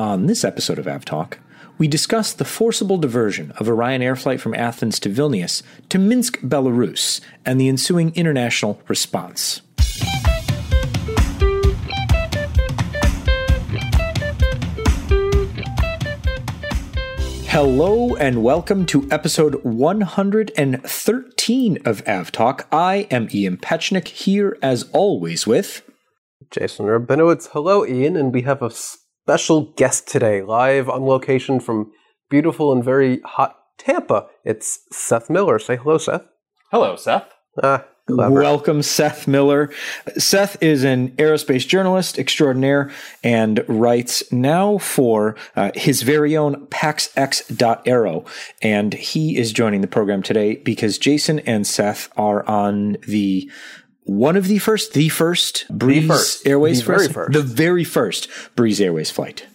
On this episode of AvTalk, we discuss the forcible diversion of a Ryanair flight from Athens to Vilnius to Minsk, Belarus, and the ensuing international response. Hello and welcome to episode 113 of AvTalk. I am Ian Petchenik here as always with Jason Rabinowitz. Hello, Ian, and we have a special guest today, live on location from beautiful and very hot Tampa. It's Seth Miller. Say hello, Seth. Hello, Seth. Ah, clever. Welcome, Seth Miller. Seth is an aerospace journalist extraordinaire and writes now for uh, his very own PaxEx.aero. And he is joining the program today because Jason and Seth are on the one of the first, the first Breeze first. Airways The very first, first. the very first Breeze Airways flight.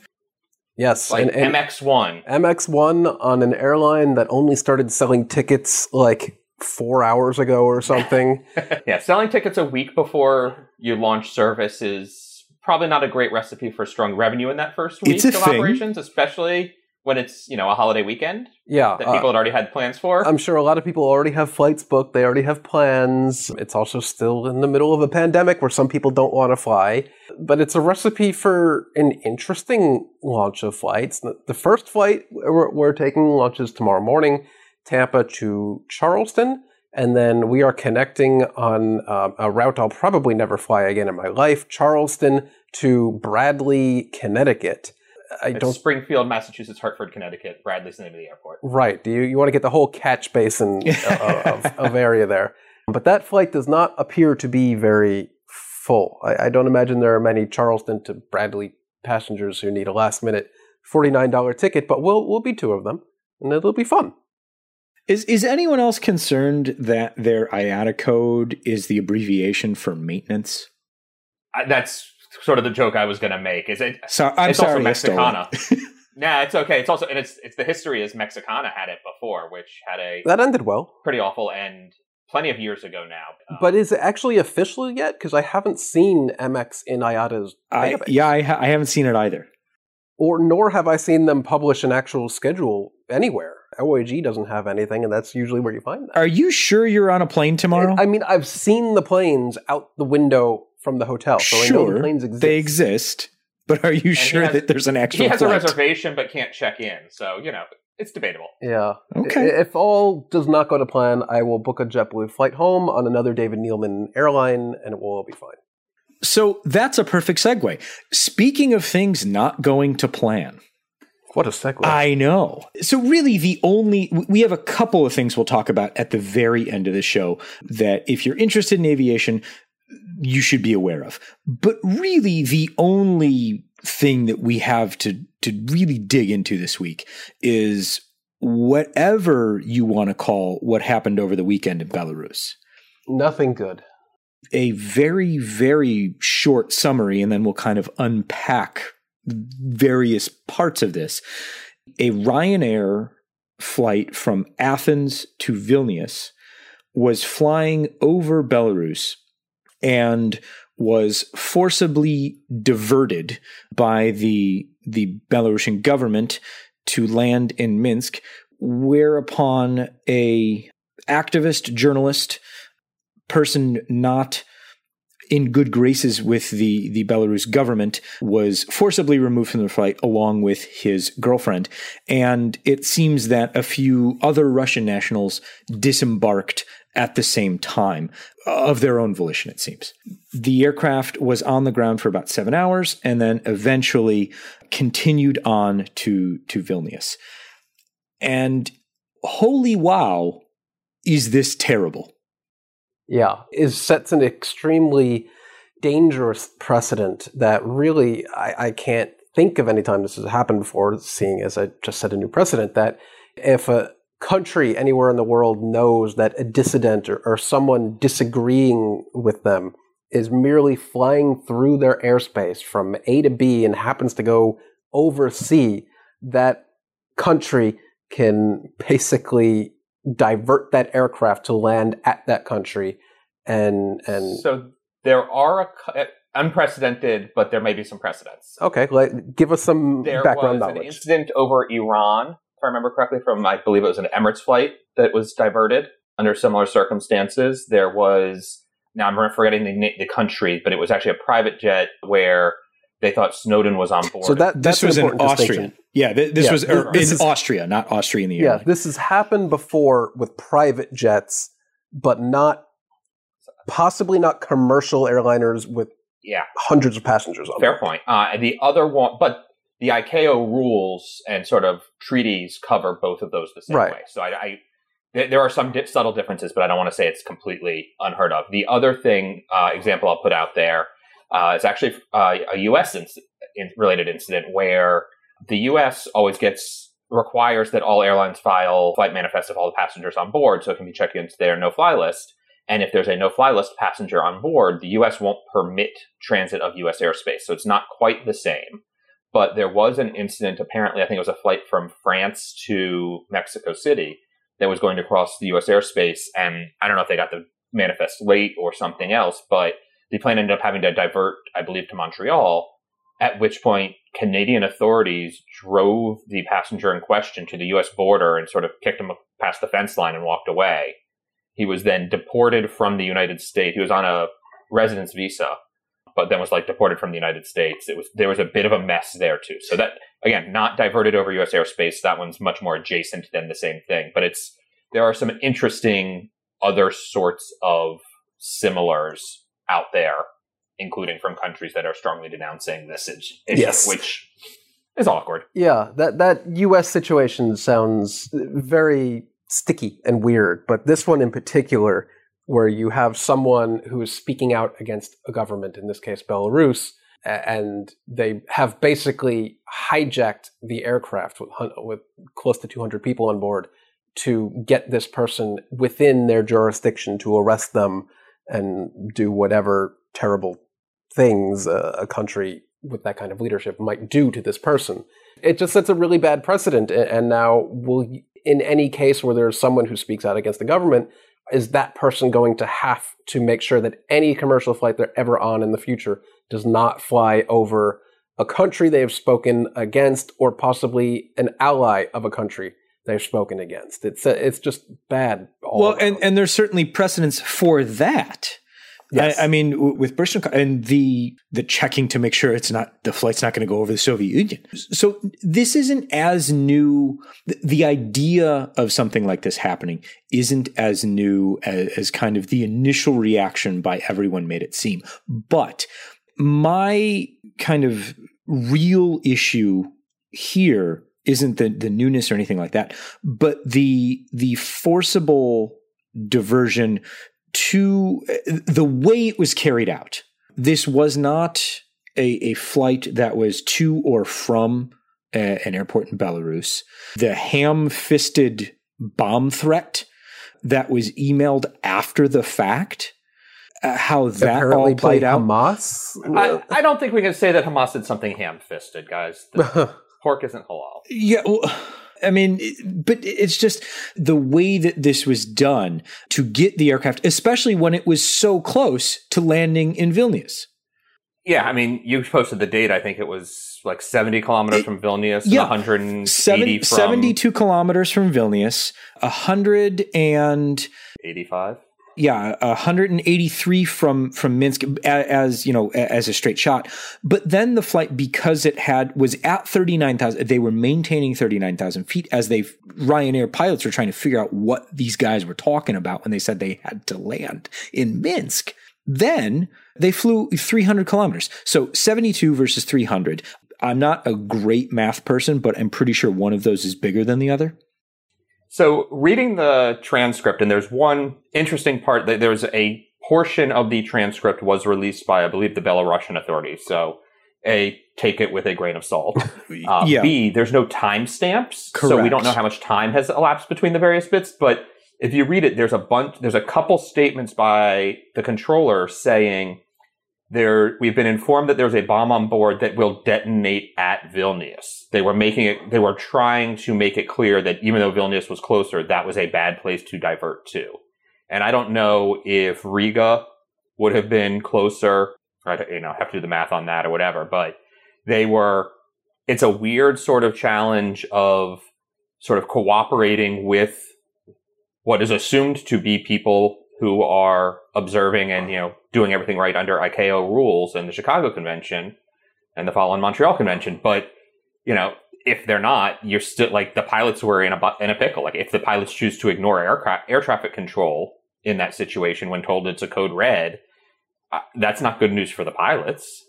yes, Like and, and MX1. MX1 on an airline that only started selling tickets like four hours ago or something. yeah, selling tickets a week before you launch service is probably not a great recipe for strong revenue in that first week It's a of thing. operations, especially when it's, you know, a holiday weekend yeah, that uh, people had already had plans for. I'm sure a lot of people already have flights booked. They already have plans. It's also still in the middle of a pandemic where some people don't want to fly. But it's a recipe for an interesting launch of flights. The the first flight we're, we're taking launches tomorrow morning, Tampa to Charleston. And then we are connecting on uh, a route I'll probably never fly again in my life, Charleston to Bradley, Connecticut. I it's don't Springfield, Massachusetts, Hartford, Connecticut. Bradley's the name of the airport. Right. Do you, you want to get the whole catch basin of, of area there? But that flight does not appear to be very full. I, I don't imagine there are many Charleston to Bradley passengers who need a last minute $49 ticket, but we'll, we'll be two of them, and it'll be fun. Is is anyone else concerned that their IATA code is the abbreviation for maintenance? I, that's sort of the joke I was going to make. Is it? So I'm it's sorry, also I Mexicana. nah, it's okay. It's also and it's it's the history is Mexicana had it before, which had a That ended well. pretty awful end plenty of years ago now. Um, But is it actually official yet? Because I haven't seen MX in IATA's I, yeah, I, ha- I haven't seen it either. Or nor have I seen them publish an actual schedule anywhere. OAG doesn't have anything, and that's usually where you find that. Are you sure you're on a plane tomorrow? I mean, I've seen the planes out the window from the hotel, so I know sure, the planes exist. they exist, but are you he sure has- that there's an actual he has flight? a reservation but can't check in, so you know it's debatable. Yeah. Okay. If all does not go to plan, I will book a JetBlue flight home on another David Neeleman airline, and it will all be fine. So that's a perfect segue. Speaking of things not going to plan, What a segue! I know. So, really, the only, we have a couple of things we'll talk about at the very end of the show that if you're interested in aviation, you should be aware of. But really, the only thing that we have to, to really dig into this week is whatever you want to call what happened over the weekend in Belarus. Nothing good. A very, very short summary, and then we'll kind of unpack various parts of this. A Ryanair flight from Athens to Vilnius was flying over Belarus and was forcibly diverted by the the Belarusian government to land in Minsk whereupon a activist journalist person not in good graces with the, the Belarus government was forcibly removed from the flight along with his girlfriend. And it seems that a few other Russian nationals disembarked at the same time of their own volition, it seems. The aircraft was on the ground for about seven hours and then eventually continued on to, to Vilnius. And holy wow, is this terrible? Yeah, it sets an extremely dangerous precedent that really I, I can't think of any time this has happened before, seeing as I just set a new precedent that if a country anywhere in the world knows that a dissident or, or someone disagreeing with them is merely flying through their airspace from A to B and happens to go over C, that country can basically divert that aircraft to land at that country and and So there are a, uh, unprecedented, but there may be some precedents. Okay, like, give us some There background was an incident over Iran, I remember correctly, from I believe it was an Emirates flight that was diverted under similar circumstances. There was now I'm forgetting the the country, but it was actually a private jet where they thought Snowden was on board. So that This was in Austria. Yeah, th- this Yeah, was er, this in is- Austria, not Austria in the Yeah, this has happened before with private jets, but not possibly not commercial airliners with yeah, hundreds of passengers on fair board. point. Uh, the other one, but the ICAO rules and sort of treaties cover both of those the same Right. way. So I, I there, there are some di- subtle differences, but I don't want to say it's completely unheard of. The other thing, uh, example I'll put out there uh, is actually uh, a U.S. Inc- in- related incident where the U.S. always gets requires that all airlines file flight manifests of all the passengers on board, so it can be checked into their no-fly list. And if there's a no-fly list passenger on board, the U.S. won't permit transit of U.S. airspace, so it's not quite the same. But there was an incident. Apparently, I think it was a flight from France to Mexico City that was going to cross the U.S. airspace, and I don't know if they got the manifest late or something else, but the plane ended up having to divert, I believe, to Montreal. At which point, Canadian authorities drove the passenger in question to the U.S. border and sort of kicked him past the fence line and walked away. He was then deported from the United States. He was on a residence visa, but then was like deported from the United States. It was there was a bit of a mess there too. So that again, not diverted over U.S. airspace. That one's much more adjacent than the same thing. But it's there are some interesting other sorts of similars out there, including from countries that are strongly denouncing this issue, Yes. which is awkward. Yeah, that that U.S. situation sounds very sticky and weird, but this one in particular, where you have someone who is speaking out against a government, in this case Belarus, and they have basically hijacked the aircraft with with close to 200 people on board to get this person within their jurisdiction to arrest them and do whatever terrible things a, a country with that kind of leadership might do to this person. It just sets a really bad precedent. And now, will in any case where there's someone who speaks out against the government, is that person going to have to make sure that any commercial flight they're ever on in the future does not fly over a country they have spoken against, or possibly an ally of a country they've spoken against? It's uh, it's just bad. all well, and, and there's certainly precedence for that. Yes. I, I mean, w- with British and the the checking to make sure it's not the flight's not going to go over the Soviet Union. So this isn't as new. The, the idea of something like this happening isn't as new as, as kind of the initial reaction by everyone made it seem. But my kind of real issue here isn't the the newness or anything like that, but the the forcible diversion to the way it was carried out. This was not a, a flight that was to or from a, an airport in Belarus. The ham fisted bomb threat that was emailed after the fact, uh, how that apparently all played by out. Hamas. I, I don't think we can say that Hamas did something ham-fisted, guys. The pork isn't halal. Yeah, well, I mean, but it's just the way that this was done to get the aircraft, especially when it was so close to landing in Vilnius. Yeah, I mean, you posted the date. I think it was like 70 kilometers It- from Vilnius, yeah. and 180 Seven, from 72 kilometers from Vilnius, 100 and 85. Yeah, 183 from from Minsk as you know as a straight shot. But then the flight because it had was at 39,000 they were maintaining 39,000 feet as they Ryanair pilots were trying to figure out what these guys were talking about when they said they had to land in Minsk. Then they flew 300 kilometers. So 72 versus 300. I'm not a great math person, but I'm pretty sure one of those is bigger than the other. So, reading the transcript, and there's one interesting part that there's a portion of the transcript was released by, I believe, the Belarusian authorities. So, A, take it with a grain of salt. Uh, yeah. B, there's no timestamps, so we don't know how much time has elapsed between the various bits. But if you read it, there's a bunch, there's a couple statements by the controller saying there we've been informed that there's a bomb on board that will detonate at Vilnius. They were making it, they were trying to make it clear that even though Vilnius was closer, that was a bad place to divert to. And I don't know if Riga would have been closer I you know have to do the math on that or whatever, but they were. It's a weird sort of challenge of sort of cooperating with what is assumed to be people who are observing and you know doing everything right under ICAO rules and the Chicago Convention and the following Montreal Convention, but you know if they're not, you're still like the pilots were in a in a pickle. Like if the pilots choose to ignore aircraft air traffic control in that situation when told it's a code red, uh, that's not good news for the pilots.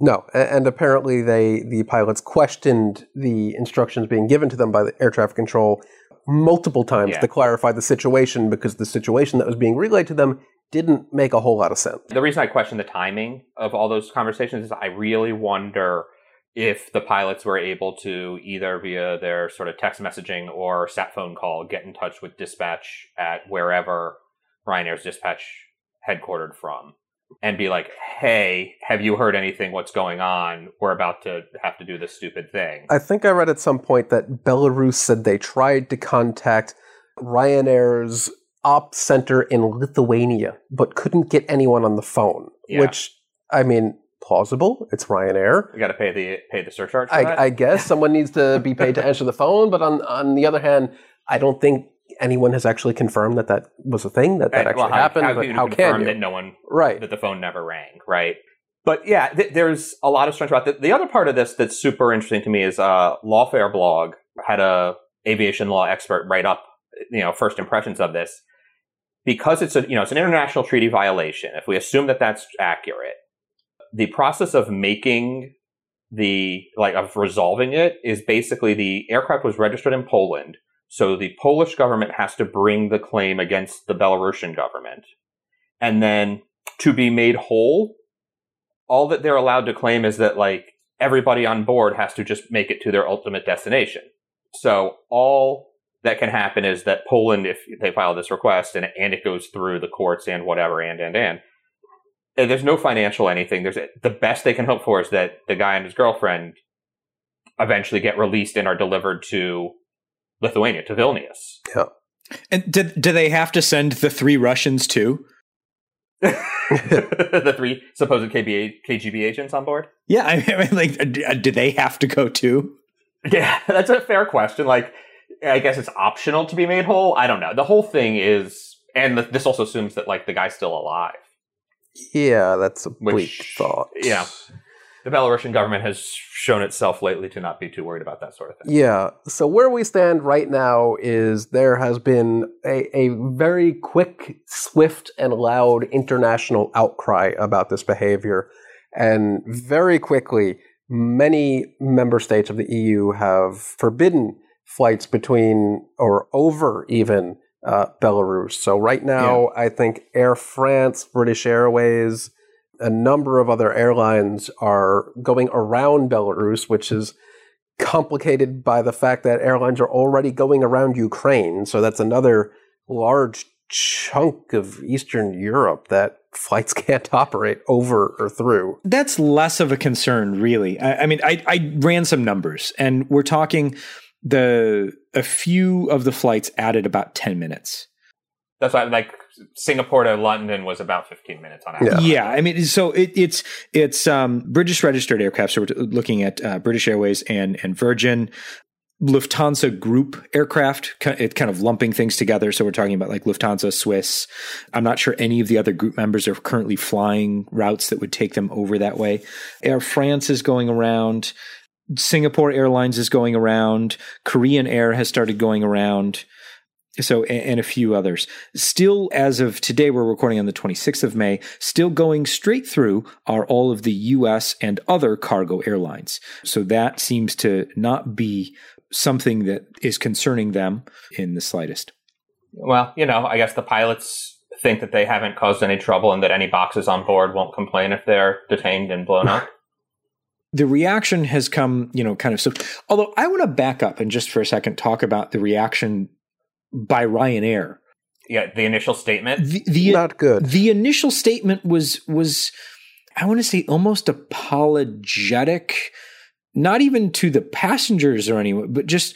No, and apparently they the pilots questioned the instructions being given to them by the air traffic control multiple times yeah. to clarify the situation because the situation that was being relayed to them didn't make a whole lot of sense. The reason I question the timing of all those conversations is I really wonder if the pilots were able to either via their sort of text messaging or sat phone call get in touch with dispatch at wherever Ryanair's dispatch headquartered from and be like, "Hey, have you heard anything? What's going on? We're about to have to do this stupid thing." I think I read at some point that Belarus said they tried to contact Ryanair's op center in Lithuania, but couldn't get anyone on the phone. Yeah. Which, I mean, plausible. It's Ryanair. You got to pay the pay the surcharge. I, I, guess someone needs to be paid to answer the phone. But on on the other hand, I don't think anyone has actually confirmed that that was a thing that that actually well, how, happened. How, but how can you? That no one right that the phone never rang right. But yeah, th- there's a lot of strength about that. The other part of this that's super interesting to me is uh, Lawfare blog had a aviation law expert write up you know first impressions of this because it's a you know it's an international treaty violation. If we assume that that's accurate, the process of making the like of resolving it is basically the aircraft was registered in Poland, so the Polish government has to bring the claim against the Belarusian government, and then to be made whole, all that they're allowed to claim is that like everybody on board has to just make it to their ultimate destination. So all that can happen is that Poland, if they file this request and, and it goes through the courts and whatever, and, and, and, there's no financial anything. There's the best they can hope for is that the guy and his girlfriend eventually get released and are delivered to Lithuania, to Vilnius. Yeah. And do, do they have to send the three Russians too? the three supposed KBA, KGB agents on board? Yeah, I mean, like, do uh, they have to go too? Yeah, that's a fair question. Like, I guess it's optional to be made whole. I don't know. The whole thing is, and this also assumes that like the guy's still alive. Yeah, that's a bleak Which, thought. Yeah. The Belarusian government has shown itself lately to not be too worried about that sort of thing. Yeah. So where we stand right now is there has been a, a very quick, swift, and loud international outcry about this behavior. And very quickly, many member states of the EU have forbidden flights between or over even uh, Belarus. So right now, yeah. I think Air France, British Airways, a number of other airlines are going around Belarus, which is complicated by the fact that airlines are already going around Ukraine. So that's another large chunk of Eastern Europe that flights can't operate over or through. That's less of a concern, really. I, I mean, I, I ran some numbers, and we're talking the a few of the flights added about 10 minutes. That's why like Singapore to London was about 15 minutes on average. Yeah. yeah I mean, so it, it's, it's, um, British registered aircraft. So we're looking at, uh, British Airways and, and Virgin, Lufthansa group aircraft, it kind of lumping things together. So we're talking about like Lufthansa, Swiss. I'm not sure any of the other group members are currently flying routes that would take them over that way. Air France is going around. Singapore Airlines is going around. Korean Air has started going around. So, and, a few others. Still, as of today, we're recording on the 26th of May, still going straight through are all of the US and other cargo airlines. So that seems to not be something that is concerning them in the slightest. Well, you know, I guess the pilots think that they haven't caused any trouble and that any boxes on board won't complain if they're detained and blown up. the reaction has come, you know, kind of so. Although I want to back up and just for a second talk about the reaction by Ryanair. Yeah, the initial statement. The, the not good. The initial statement was was I want to say almost apologetic, not even to the passengers or anyone, but just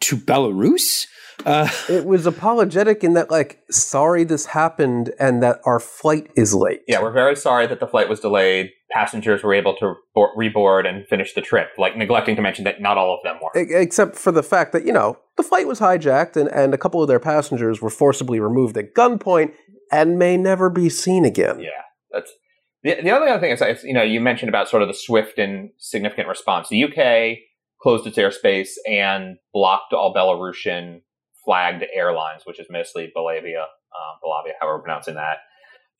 to Belarus. Uh, it was apologetic in that, like, sorry this happened and that our flight is late. Yeah, we're very sorry that the flight was delayed. Passengers were able to board, reboard and finish the trip, like neglecting to mention that not all of them were. Except for the fact that, you know, the flight was hijacked and, and a couple of their passengers were forcibly removed at gunpoint and may never be seen again. Yeah, that's the, the other thing is, you know, you mentioned about sort of the swift and significant response. The UK closed its airspace and blocked all Belarusian flagged airlines, which is mostly Belavia, um, Belavia, however we're pronouncing that.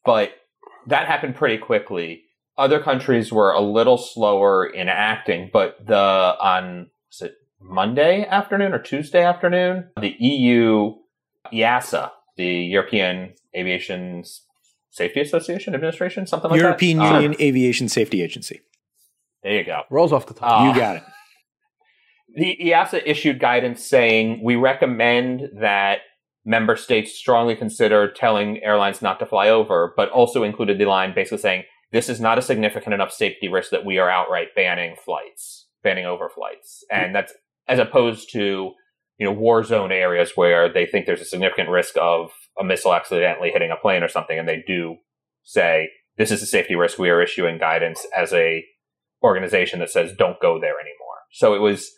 But that happened pretty quickly. Other countries were a little slower in acting, but the on was it Monday afternoon or Tuesday afternoon, the EU EASA, the European Aviation Safety Association Administration, something like European that. European Union um, Aviation Safety Agency. There you go. Rolls off the tongue. Uh, you got it the EASA issued guidance saying we recommend that member states strongly consider telling airlines not to fly over, but also included the line basically saying this is not a significant enough safety risk that we are outright banning flights, banning overflights. And that's as opposed to, you know, war zone areas where they think there's a significant risk of a missile accidentally hitting a plane or something. And they do say, this is a safety risk. We are issuing guidance as a organization that says don't go there anymore. So it was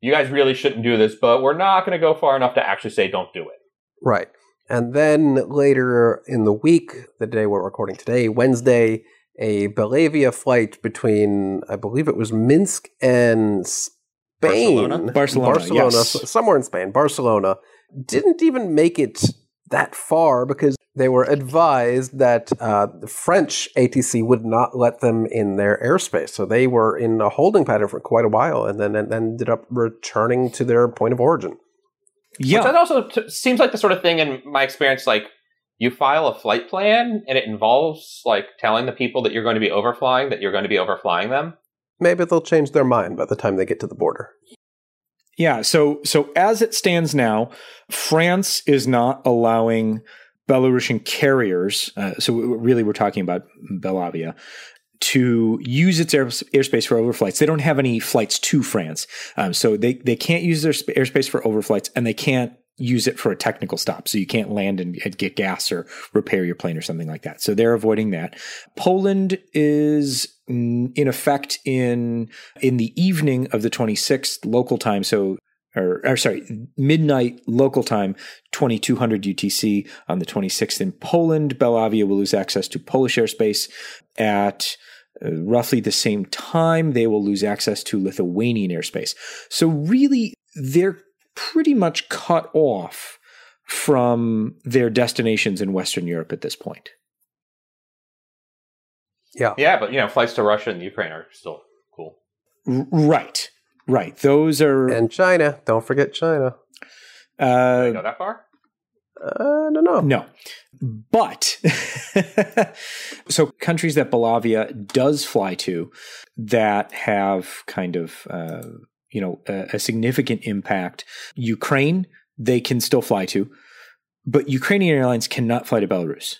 you guys really shouldn't do this, but we're not going to go far enough to actually say don't do it. Right. And then later in the week, the day we're recording today, Wednesday, a Belavia flight between, I believe it was Minsk and Spain. Barcelona? Barcelona, Barcelona yes. somewhere in Spain, Barcelona, didn't even make it that far because they were advised that uh, the French ATC would not let them in their airspace. So they were in a holding pattern for quite a while and then and ended up returning to their point of origin. Yeah. Which that also t- seems like the sort of thing in my experience, like you file a flight plan and it involves like telling the people that you're going to be overflying that you're going to be overflying them. Maybe they'll change their mind by the time they get to the border. Yeah, so so as it stands now, France is not allowing Belarusian carriers, uh, so really we're talking about Belavia, to use its airspace for overflights. They don't have any flights to France, um, so they they can't use their airspace for overflights, and they can't use it for a technical stop. So you can't land and, get gas or repair your plane or something like that. So they're avoiding that. Poland is in effect in in the evening of the 26th local time. So or, or, sorry, midnight local time, 2200 UTC on the 26th in Poland. Belavia will lose access to Polish airspace at uh, roughly the same time. They will lose access to Lithuanian airspace. So really, they're pretty much cut off from their destinations in Western Europe at this point. Yeah. Yeah, but you know, flights to Russia and Ukraine are still cool. R- right. Right. Those are and China. Don't forget China. Uh, go that far? Uh, no, no, no. But so countries that Belavia does fly to that have kind of uh, you know a, a significant impact. Ukraine they can still fly to, but Ukrainian airlines cannot fly to Belarus.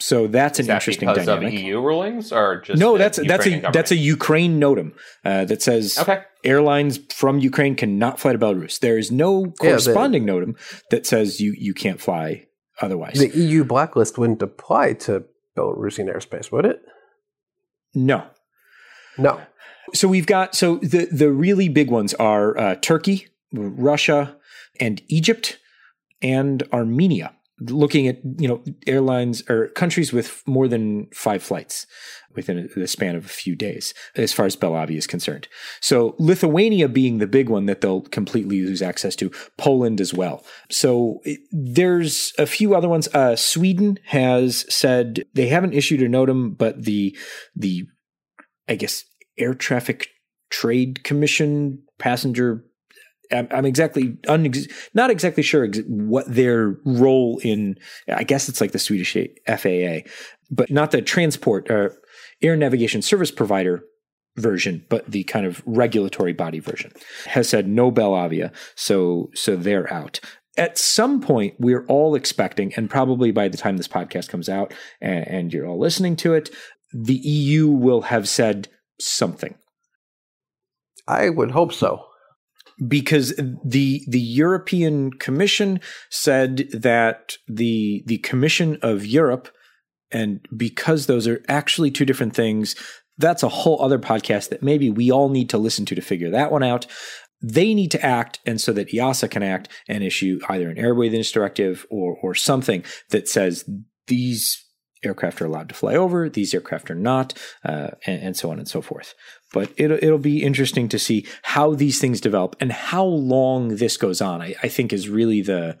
So that's Is an that interesting because dynamic. Of EU rulings or just no? That's that's a government? that's a Ukraine NOTAM uh, that says okay. airlines from Ukraine cannot fly to Belarus. There is no corresponding yeah, the, NOTAM that says you you can't fly otherwise. The EU blacklist wouldn't apply to Belarusian airspace, would it? No, no. So we've got so the the really big ones are uh, Turkey, Russia, and Egypt, and Armenia looking at you know airlines or countries with more than five flights within the span of a few days as far as Belavia is concerned. So Lithuania being the big one that they'll completely lose access to, Poland as well. So it, there's a few other ones. Uh, Sweden has said they haven't issued a NOTAM, but the the I guess air traffic trade commission passenger I'm exactly not exactly sure ex- what their role in. I guess it's like the Swedish FAA, but not the transport or uh, air navigation service provider version, but the kind of regulatory body version has said no Belavia, so so they're out. At some point, we're all expecting, and probably by the time this podcast comes out and, and you're all listening to it, the EU will have said something. I would hope so. because the the European Commission said that the the Commission of Europe and because those are actually two different things that's a whole other podcast that maybe we all need to listen to to figure that one out they need to act and so that EASA can act and issue either an airworthiness directive or or something that says these aircraft are allowed to fly over, these aircraft are not, uh, and, and, so on and so forth. But it'll, it'll be interesting to see how these things develop and how long this goes on. I, I think is really the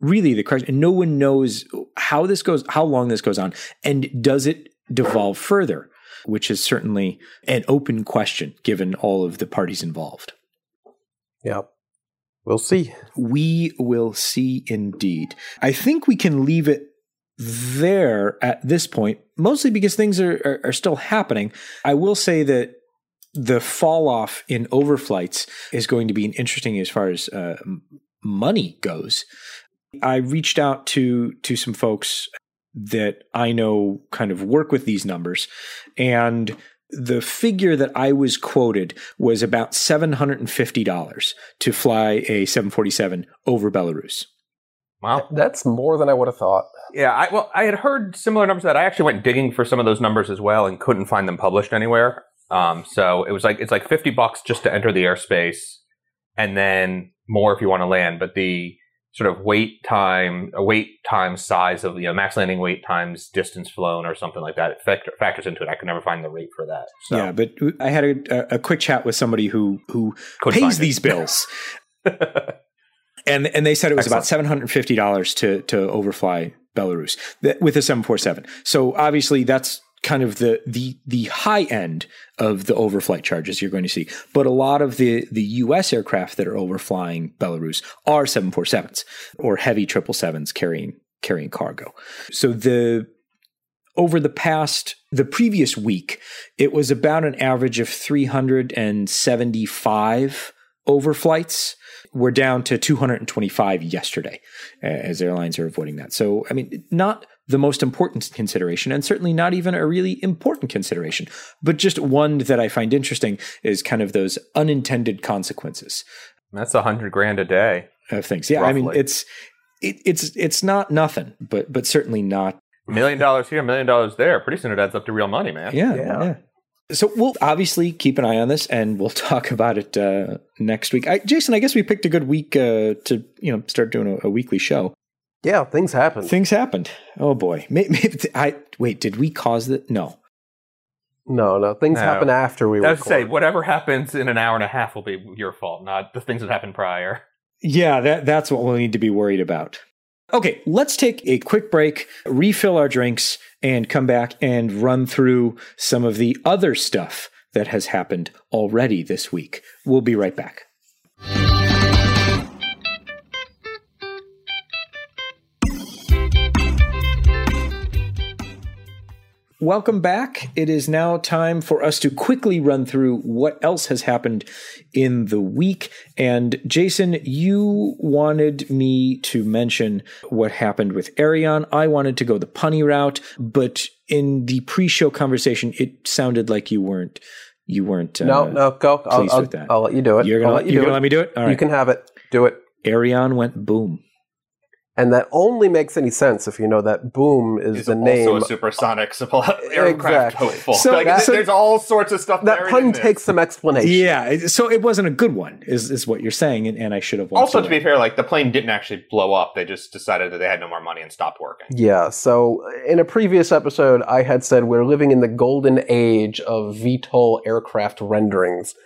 really the question. And no one knows how this goes, how long this goes on, and does it devolve further, which is certainly an open question given all of the parties involved. Yeah. We'll see. We will see indeed. I think we can leave it there at this point, mostly because things are, are, are still happening. I will say that the fall off in overflights is going to be interesting as far as uh, money goes. I reached out to to some folks that I know kind of work with these numbers, and the figure that I was quoted was about $750 to fly a 747 over Belarus. Wow. That's more than I would have thought. Yeah, I, well, I had heard similar numbers that I actually went digging for some of those numbers as well and couldn't find them published anywhere. Um, so it was like, it's like 50 bucks just to enter the airspace and then more if you want to land. But the, sort of wait time, a wait time size of you know max landing wait times distance flown or something like that. It factor, factors into it. I could never find the rate for that. So. Yeah, but I had a, a, quick chat with somebody who who Couldn't pays these bills. and and they said it was Excellent. about seven hundred fifty dollars to to overfly Belarus with a seven four seven. So obviously that's kind of the the the high end of the overflight charges you're going to see. But a lot of the the US aircraft that are overflying Belarus are 747s or heavy 777s carrying carrying cargo. So the over the past the previous week it was about an average of 375 overflights we're down to 225 yesterday as airlines are avoiding that so i mean not the most important consideration, and certainly not even a really important consideration, but just one that I find interesting is kind of those unintended consequences. That's a hundred grand a day of things. Yeah, roughly. I mean it's it, it's it's not nothing, but but certainly not million dollars here, million dollars there. Pretty soon it adds up to real money, man. Yeah, yeah. yeah. So we'll obviously keep an eye on this, and we'll talk about it uh, next week. I, Jason, I guess we picked a good week uh, to you know start doing a, a weekly show. Yeah, things happened. Things happened. Oh boy. Maybe, maybe I wait. Did we cause that? No. No, no. Things no. happen after we. I was say whatever happens in an hour and a half will be your fault, not the things that happened prior. Yeah, that that's what we'll need to be worried about. Okay, let's take a quick break, refill our drinks, and come back and run through some of the other stuff that has happened already this week. We'll be right back. Welcome back. It is now time for us to quickly run through what else has happened in the week. And Jason, you wanted me to mention what happened with Aerion. I wanted to go the punny route, but in the pre-show conversation, it sounded like you weren't. You weren't. Uh, no, no, go. I'll, I'll, I'll, let you do it. You're gonna, let, you are gonna let me do it. All right. You can have it. Do it. Aerion went boom. And that only makes any sense if you know that Boom is He's the name. Also a supersonic aircraft exactly. hopeful. So, like, that, there's all sorts of stuff. That pun takes some explanation. Yeah, so it wasn't a good one, is is what you're saying, and, and I should have. Also, to be fair, like the plane didn't actually blow up. They just decided that they had no more money and stopped working. Yeah. So in a previous episode, I had said we're living in the golden age of VTOL aircraft renderings.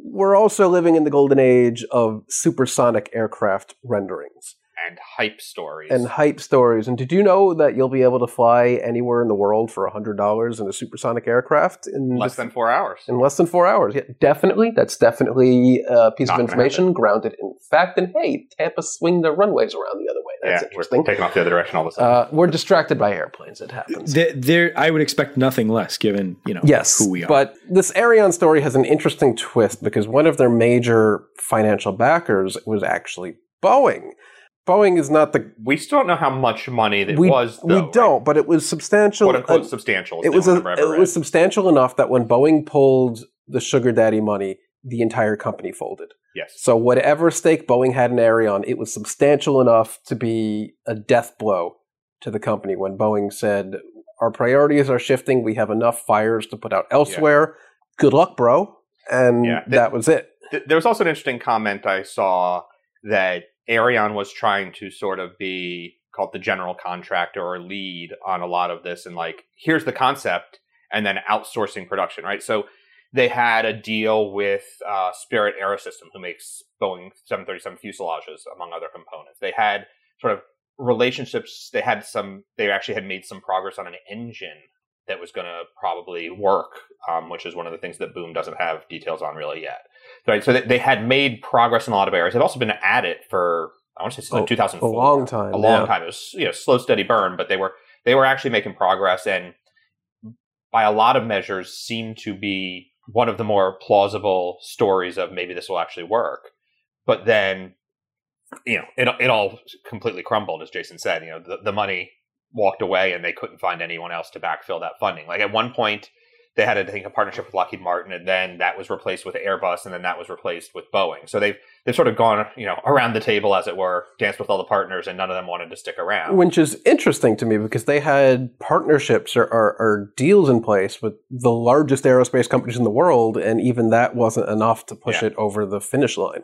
We're also living in the golden age of supersonic aircraft renderings and hype stories. And hype stories. And did you know that you'll be able to fly anywhere in the world for $100 in a supersonic aircraft in less than four hours? In less than four hours. Yeah, definitely. That's definitely a piece Not of information grounded in fact. And hey, Tampa swing their runways around the other way. That's yeah, interesting. We're taking off the other direction all the time. Uh, we're distracted by airplanes. It happens. There, there, I would expect nothing less given, you know, yes, who we are. But this Aerion story has an interesting twist because one of their major financial backers was actually Boeing. Boeing is not the. We still don't know how much money that we, was. Though, we don't, right? but it was substantial. Quote unquote substantial. It was a, it was substantial enough that when Boeing pulled the sugar daddy money, the entire company folded. Yes. So whatever stake Boeing had in Aerion, it was substantial enough to be a death blow to the company when Boeing said, "Our priorities are shifting. We have enough fires to put out elsewhere. Good luck, bro." And Yeah. that was it. Th- there was also an interesting comment I saw that Aerion was trying to sort of be called the general contractor or lead on a lot of this and like here's the concept and then outsourcing production right? So they had a deal with uh, spirit aerosystem who makes boeing 737 fuselages among other components. They had sort of relationships they had some they actually had made some progress on an engine that was going to probably work um, which is one of the things that boom doesn't have details on really yet right so they, they had made progress in a lot of areas they've also been at it for i want to say since Oh, like 2004 A long time. a long yeah. time. It was you know slow, steady burn, but they were they were actually making progress, and by a lot of measures, seemed to be one of the more plausible stories of maybe this will actually work. But then, you know, it it all completely crumbled, as Jason said. You know, the, the money walked away, and they couldn't find anyone else to backfill that funding. Like at one point. They had, I think, a partnership with Lockheed Martin, and then that was replaced with Airbus, and then that was replaced with Boeing. So they've they've sort of gone, you know, around the table, as it were, danced with all the partners, and none of them wanted to stick around. Which is interesting to me because they had partnerships or, or, or deals in place with the largest aerospace companies in the world, and even that wasn't enough to push Yeah. it over the finish line.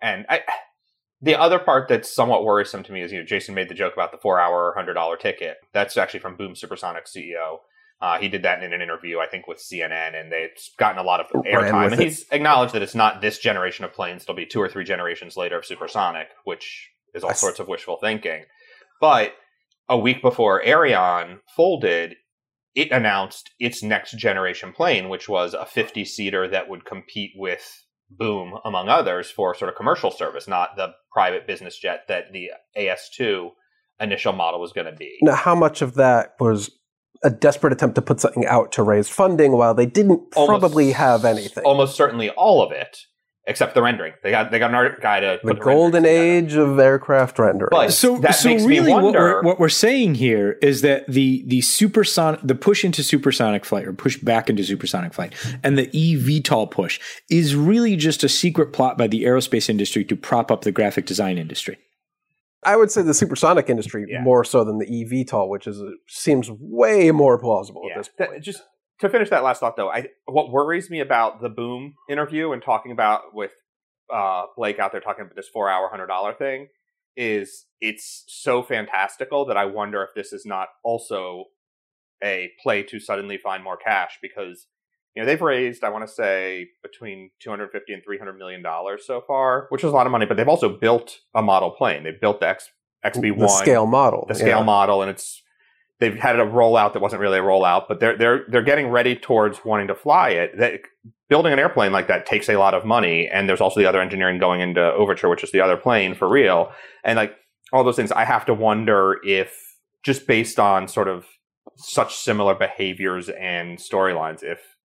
And I, the other part that's somewhat worrisome to me is, you know, Jason made the joke about the four-hour, hundred-dollar ticket. That's actually from Boom Supersonic CEO. Uh, he did that in an interview, I think, with CNN, and they've gotten a lot of airtime. And he's acknowledged that it's not this generation of planes; it'll be two or three generations later of supersonic, which is all I sorts of wishful thinking. But a week before Aerion folded, it announced its next generation plane, which was a 50 seater that would compete with Boom, among others, for sort of commercial service, not the private business jet that the AS2 initial model was going to be. Now, how much of that was a desperate attempt to put something out to raise funding while they didn't Almost- probably have anything? Almost certainly all of it, except the rendering. They got they got an art guy to the put golden renderings together. age of aircraft rendering. But- so that so makes me really what wonder- we're, what we're saying here is that the the supersonic the push into supersonic flight or push back into supersonic flight and the eVTOL push is really just a secret plot by the aerospace industry to prop up the graphic design industry. I would say the supersonic industry Yeah. more so than the eVTOL, which is seems way more plausible Yeah. at this That- point. just to finish that last thought, though, I what worries me about the Boom interview and talking about with uh, Blake out there talking about this four hour hundred dollar thing is it's so fantastical that I wonder if this is not also a play to suddenly find more cash because you know they've raised I want to say between 250 and 300 million dollars so far, which is a lot of money, but they've also built a model plane. They've built the X XB1 the scale model. the scale yeah. model, and it's they've had a rollout that wasn't really a rollout, but they're they're they're getting ready towards wanting to fly it. That building an airplane like that takes a lot of money, and there's also the other engineering going into Overture, which is the other plane for real, and like all those things. I have to wonder if just based on sort of such similar behaviors and storylines, if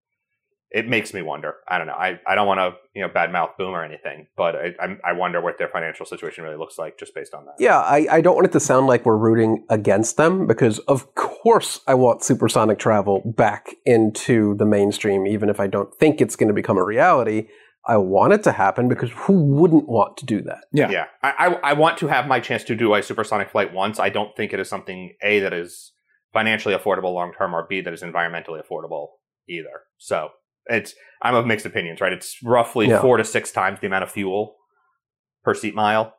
it makes me wonder. I don't know. I, I don't want to you know badmouth Boom or anything, but I I'm, I wonder what their financial situation really looks like just based on that. Yeah, I, I don't want it to sound like we're rooting against them because, of course, I want supersonic travel back into the mainstream, even if I don't think it's going to become a reality. I want it to happen because who wouldn't want to do that? Yeah. Yeah, I, I I want to have my chance to do a supersonic flight once. I don't think it is something a that is financially affordable long term, or b that is environmentally affordable either. So it's I'm of mixed opinions, right? It's roughly Yeah. four to six times the amount of fuel per seat mile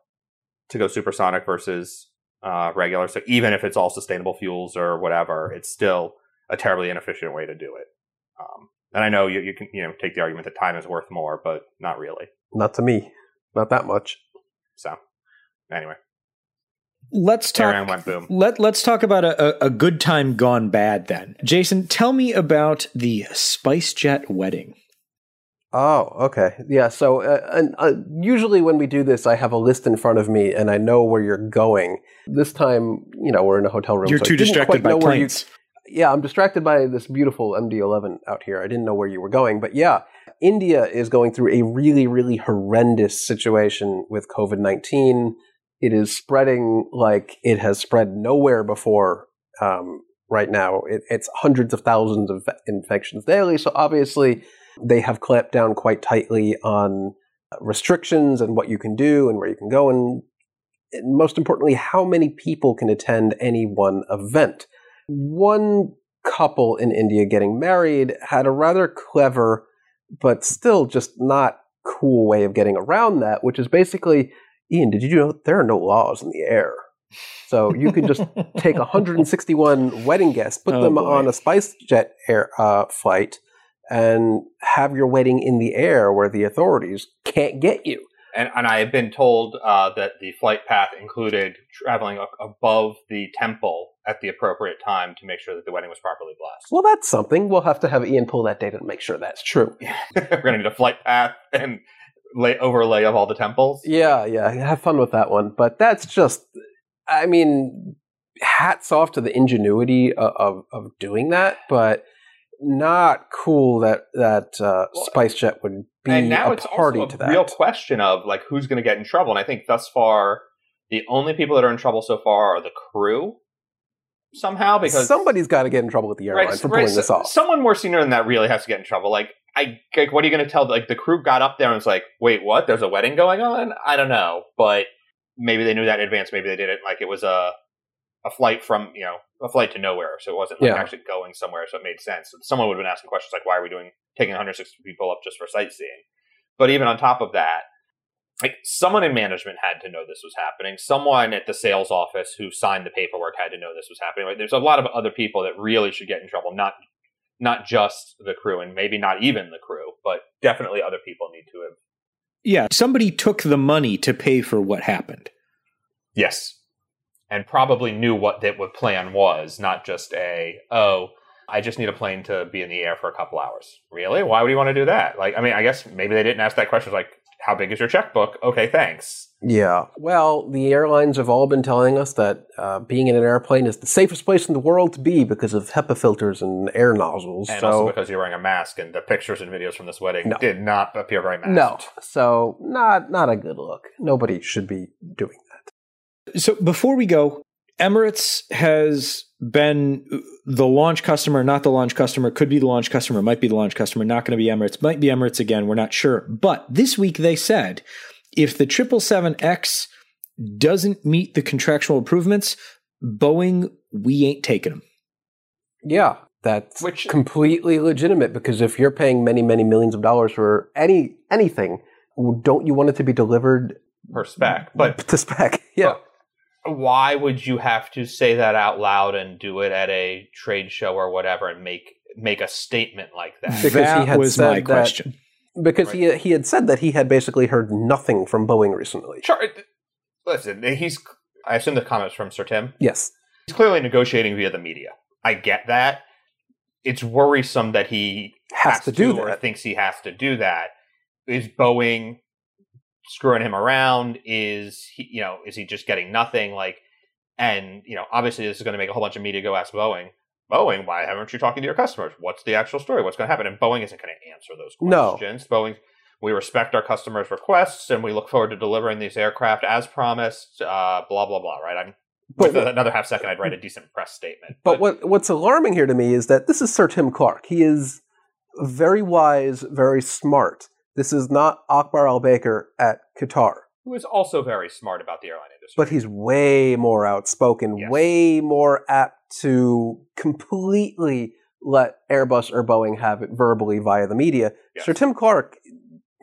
to go supersonic versus uh, regular. So even if it's all sustainable fuels or whatever, it's still a terribly inefficient way to do it. Um, and I know you, you can you know take the argument that time is worth more, but not really. Not to me, not that much. So anyway, Let's talk. went boom. Let Let's talk about a, a, a good time gone bad. Then, Jason, tell me about the SpiceJet wedding. Oh, okay. Yeah. So, uh, and, uh, usually when we do this, I have a list in front of me and I know where you're going. This time, you know, we're in a hotel room. You're so too distracted by know where you- planes. yeah, I'm distracted by this beautiful MD11 out here. I didn't know where you were going, but yeah, India is going through a really, really horrendous situation with COVID 19. It is spreading like it has spread nowhere before um, right now. It, it's hundreds of thousands of infections daily. So obviously, they have clamped down quite tightly on restrictions and what you can do and where you can go, and, and most importantly, how many people can attend any one event. One couple in India getting married had a rather clever, but still just not cool way of getting around that, which is basically, Ian, did you know there are no laws in the air? So you can just take 161 wedding guests, put Oh, them boy. on a SpiceJet air uh, flight, and have your wedding in the air where the authorities can't get you. And, and I have been told uh, that the flight path included traveling above the temple at the appropriate time to make sure that the wedding was properly blessed. Well, that's something. We'll have to have Ian pull that data to make sure that's true. We're going to need a flight path and lay, overlay of all the temples. Yeah, yeah, have fun with that one. But that's just, I mean, hats off to the ingenuity of, of, of doing that, but not cool that that uh, Well, SpiceJet would be and now a it's party also to that. real question of like who's going to get in trouble. And I think thus far, the only people that are in trouble so far are the crew somehow because Somebody's got to get in trouble with the airline for pulling so- this off. Someone more senior than that really has to get in trouble. Like, I like, what are you going to tell? Like, the crew got up there and was like, "Wait, what? There's a wedding going on?" I don't know, but maybe they knew that in advance. Maybe they did it like it was a a flight from you know a flight to nowhere, so it wasn't like Yeah. actually going somewhere, so it made sense. Someone would have been asking questions like, "Why are we doing taking 160 people up just for sightseeing?" But even on top of that, like someone in management had to know this was happening. Someone at the sales office who signed the paperwork had to know this was happening. Like, there's a lot of other people that really should get in trouble, not not just the crew, and maybe not even the crew, but definitely other people need to have. Yeah, somebody took the money to pay for what happened. Yes, and probably knew what that what plan was, not just a oh. I just need a plane to be in the air for a couple hours. Really? Why would you want to do that? Like, I mean, I guess maybe they didn't ask that question. Like, how big is your checkbook? Okay, thanks. Yeah. Well, the airlines have all been telling us that uh, being in an airplane is the safest place in the world to be because of HEPA filters and air nozzles. And so also because you're wearing a mask, and the pictures and videos from this wedding No. did not appear very masked. no, so not not a good look. Nobody should be doing that. So before we go, Emirates has been the launch customer, not the launch customer, could be the launch customer, might be the launch customer, not going to be Emirates, might be Emirates again, we're not sure. But this week they said if the 777X doesn't meet the contractual improvements, Boeing, we ain't taking them. Yeah, that's Which- completely legitimate because if you're paying many many millions of dollars for any anything, don't you want it to be delivered per spec. But to spec? Yeah. Why would you have to say that out loud and do it at a trade show or whatever and make make a statement like that? Because that he had was said my that- question. Because he he had said that he had basically heard nothing from Boeing recently. Sure. Listen, he's. I assume the comments from Sir Tim. Yes. He's clearly negotiating via the media. I get that. It's worrisome that he Has to do or that. thinks he has to do that. Is Boeing screwing him around? Is he, you know, is he just getting nothing? Like, and you know, obviously this is going to make a whole bunch of media go ask Boeing. Boeing, why haven't you talking to your customers? What's the actual story? What's going to happen? And Boeing isn't going to answer those questions. No. Boeing, we respect our customers' requests, and we look forward to delivering these aircraft as promised. Uh, blah blah blah. Right? I'm But with another half second, I'd write a decent press statement. But what what's alarming here to me is that this is Sir Tim Clark. He is very wise, very smart. This is not Akbar Al Baker at Qatar, who is also very smart about the airline industry. but he's way more outspoken, Yes. way more apt to completely let Airbus or Boeing have it verbally via the media. Yes. Sir Tim Clark,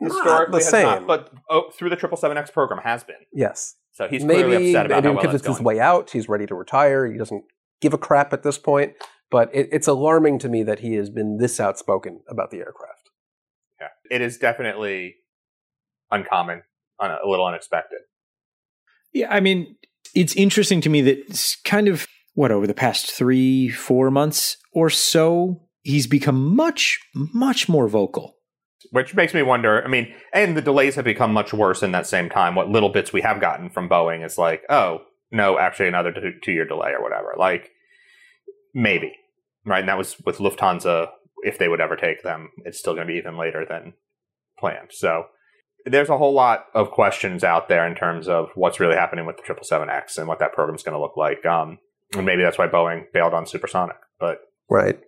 not historically the same. not, but oh, through the triple seven X program has been. yes, So he's clearly maybe upset about maybe how well because it's it's his way out. He's ready to retire. He doesn't give a crap at this point. But it, it's alarming to me that he has been this outspoken about the aircraft. It is definitely uncommon, un- a little unexpected. Yeah, I mean, it's interesting to me that it's kind of what over the past three, four months or so, he's become much, much more vocal. Which makes me wonder. I mean, and the delays have become much worse in that same time. What little bits we have gotten from Boeing is like, oh no, actually another two, two year delay or whatever. Like maybe right, and that was with Lufthansa. If they would ever take them, it's still going to be even later than planned. So there's a whole lot of questions out there in terms of what's really happening with the triple seven X and what that program's going to look like. Um, and maybe that's why Boeing bailed on supersonic. But Right.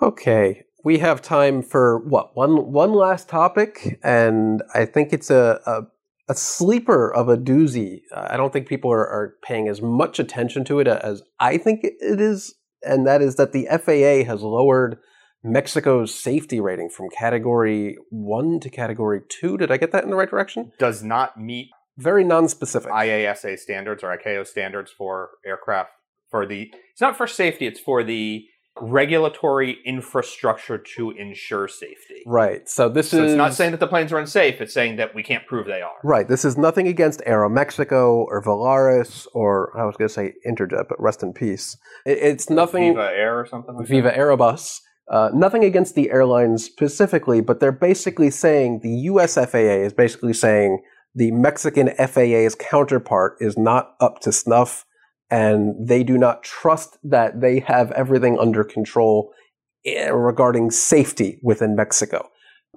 Okay. we have time for what one one last topic, and I think it's a a, a sleeper of a doozy. I don't think people are, are, paying as much attention to it as I think it is, and that is that the FAA has lowered Mexico's safety rating from Category One to Category Two. Did I get that in the right direction? Does not meet very non-specific IASA standards or ICAO standards for aircraft for the. It's not for safety. It's for the regulatory infrastructure to ensure safety. Right. So this so is it's not saying that the planes are unsafe. It's saying that we can't prove they are. Right. This is nothing against Aeromexico or Volaris or I was going to say Interjet, but rest in peace. It, it's nothing. Viva Air or something. Like Viva that? Aerobus. Uh, nothing against the airlines specifically, but they're basically saying the U.S. FAA is basically saying the Mexican FAA's counterpart is not up to snuff and they do not trust that they have everything under control eh, regarding safety within Mexico.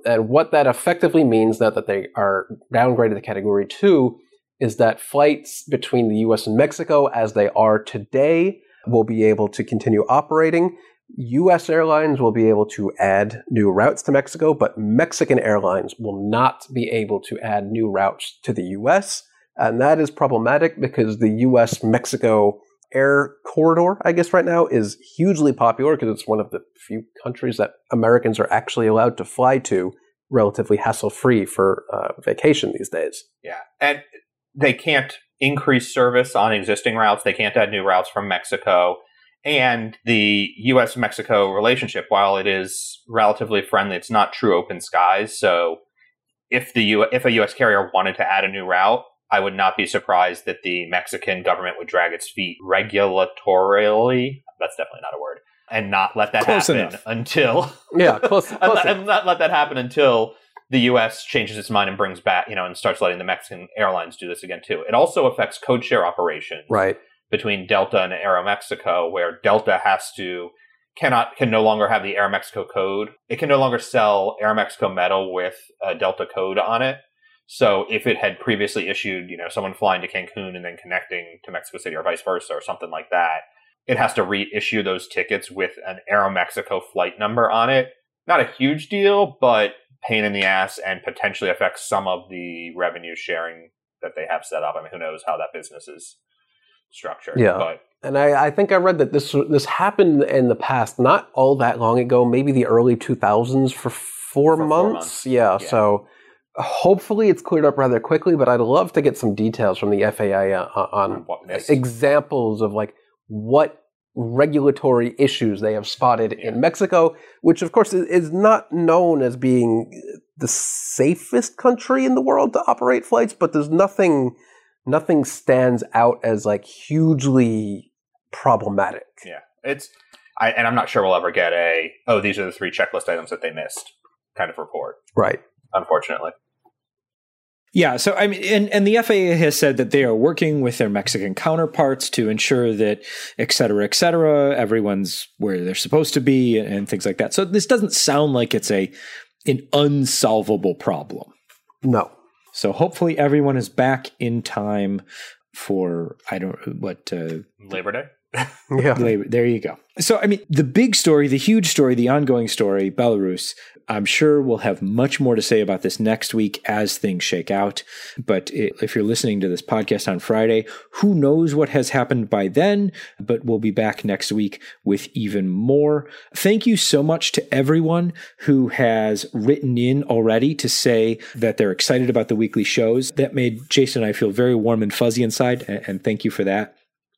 And what that effectively means now that they are downgraded to category two is that flights between the US and Mexico as they are today will be able to continue operating. US airlines will be able to add new routes to Mexico, but Mexican airlines will not be able to add new routes to the US. And that is problematic because the US Mexico air corridor, I guess, right now is hugely popular because it's one of the few countries that Americans are actually allowed to fly to relatively hassle free for uh, vacation these days. Yeah. And they can't increase service on existing routes, they can't add new routes from Mexico. And the US Mexico relationship, while it is relatively friendly, it's not true open skies. So if the U- if a US carrier wanted to add a new route, I would not be surprised that the Mexican government would drag its feet regulatorily. That's definitely not a word. And not let that Close happen enough. until Yeah, close. close and not let that happen until the U.S. changes its mind and brings back, you know, and starts letting the Mexican airlines do this again too. It also affects code share operations right. Between Delta and Aeromexico, where Delta has to cannot can no longer have the Aeromexico code. It can no longer sell Aeromexico metal with a Delta code on it. So if it had previously issued, you know, someone flying to Cancun and then connecting to Mexico City or vice versa or something like that, it has to reissue those tickets with an Aeromexico flight number on it. Not a huge deal, but pain in the ass and potentially affects some of the revenue sharing that they have set up. I mean, who knows how that business is structured. Yeah. But And I, I think I read that this this happened in the past, not all that long ago, maybe the early 2000s for four, For four months. months. Yeah, Yeah. so hopefully it's cleared up rather quickly, but I'd love to get some details from the FAA uh, on what examples of like what regulatory issues they have spotted in Mexico, which of course is, is not known as being the safest country in the world to operate flights, but there's nothing nothing stands out as like hugely problematic. Yeah, it's, I, and I'm not sure we'll ever get a, oh, these are the three checklist items that they missed kind of report, Right. unfortunately. Yeah, so I mean, and, and the FAA has said that they are working with their Mexican counterparts to ensure that, et cetera, et cetera, everyone's where they're supposed to be and, and things like that. So this doesn't sound like it's a an unsolvable problem. No. So hopefully everyone is back in time for I don't what uh, Labor Day? Yeah. labor. There you go. So I mean, the big story, the huge story, the ongoing story, Belarus. I'm sure we'll have much more to say about this next week as things shake out. But if you're listening to this podcast on Friday, who knows what has happened by then? But we'll be back next week with even more. Thank you so much to everyone who has written in already to say that they're excited about the weekly shows. That made Jason and I feel very warm and fuzzy inside, and thank you for that.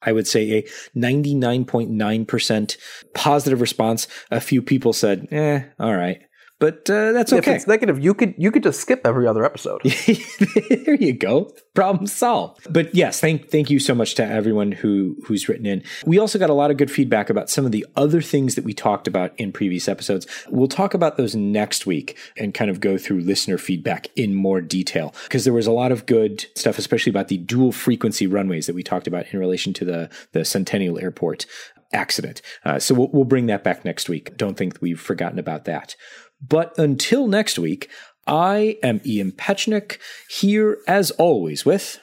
I would say a 99.9% positive response. A few people said, eh, all right. But uh, that's If okay. it's negative, you could you could just skip every other episode. there you go. Problem solved. But yes, thank thank you so much to everyone who who's written in. We also got a lot of good feedback about some of the other things that we talked about in previous episodes. We'll talk about those next week and kind of go through listener feedback in more detail because there was a lot of good stuff, especially about the dual frequency runways that we talked about in relation to the the Centennial Airport accident. Uh, so we'll, we'll bring that back next week. Don't think we've forgotten about that. But until next week, I am Ian Petchenik, here as always with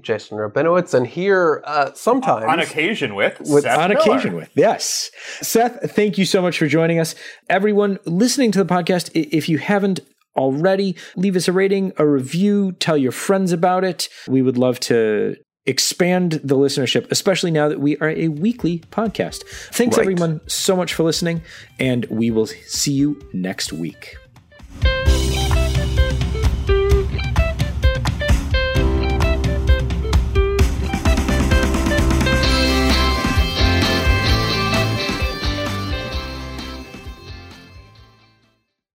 Jason Rabinowitz, and here uh, sometimes on occasion with, with Seth on Miller. occasion with yes. Seth thank you so much for joining us. Everyone listening to the podcast if you haven't already leave us a rating a review tell your friends about it. We would love to expand the listenership especially now that we are a weekly podcast thanks Right. everyone so much for listening and we will see you next week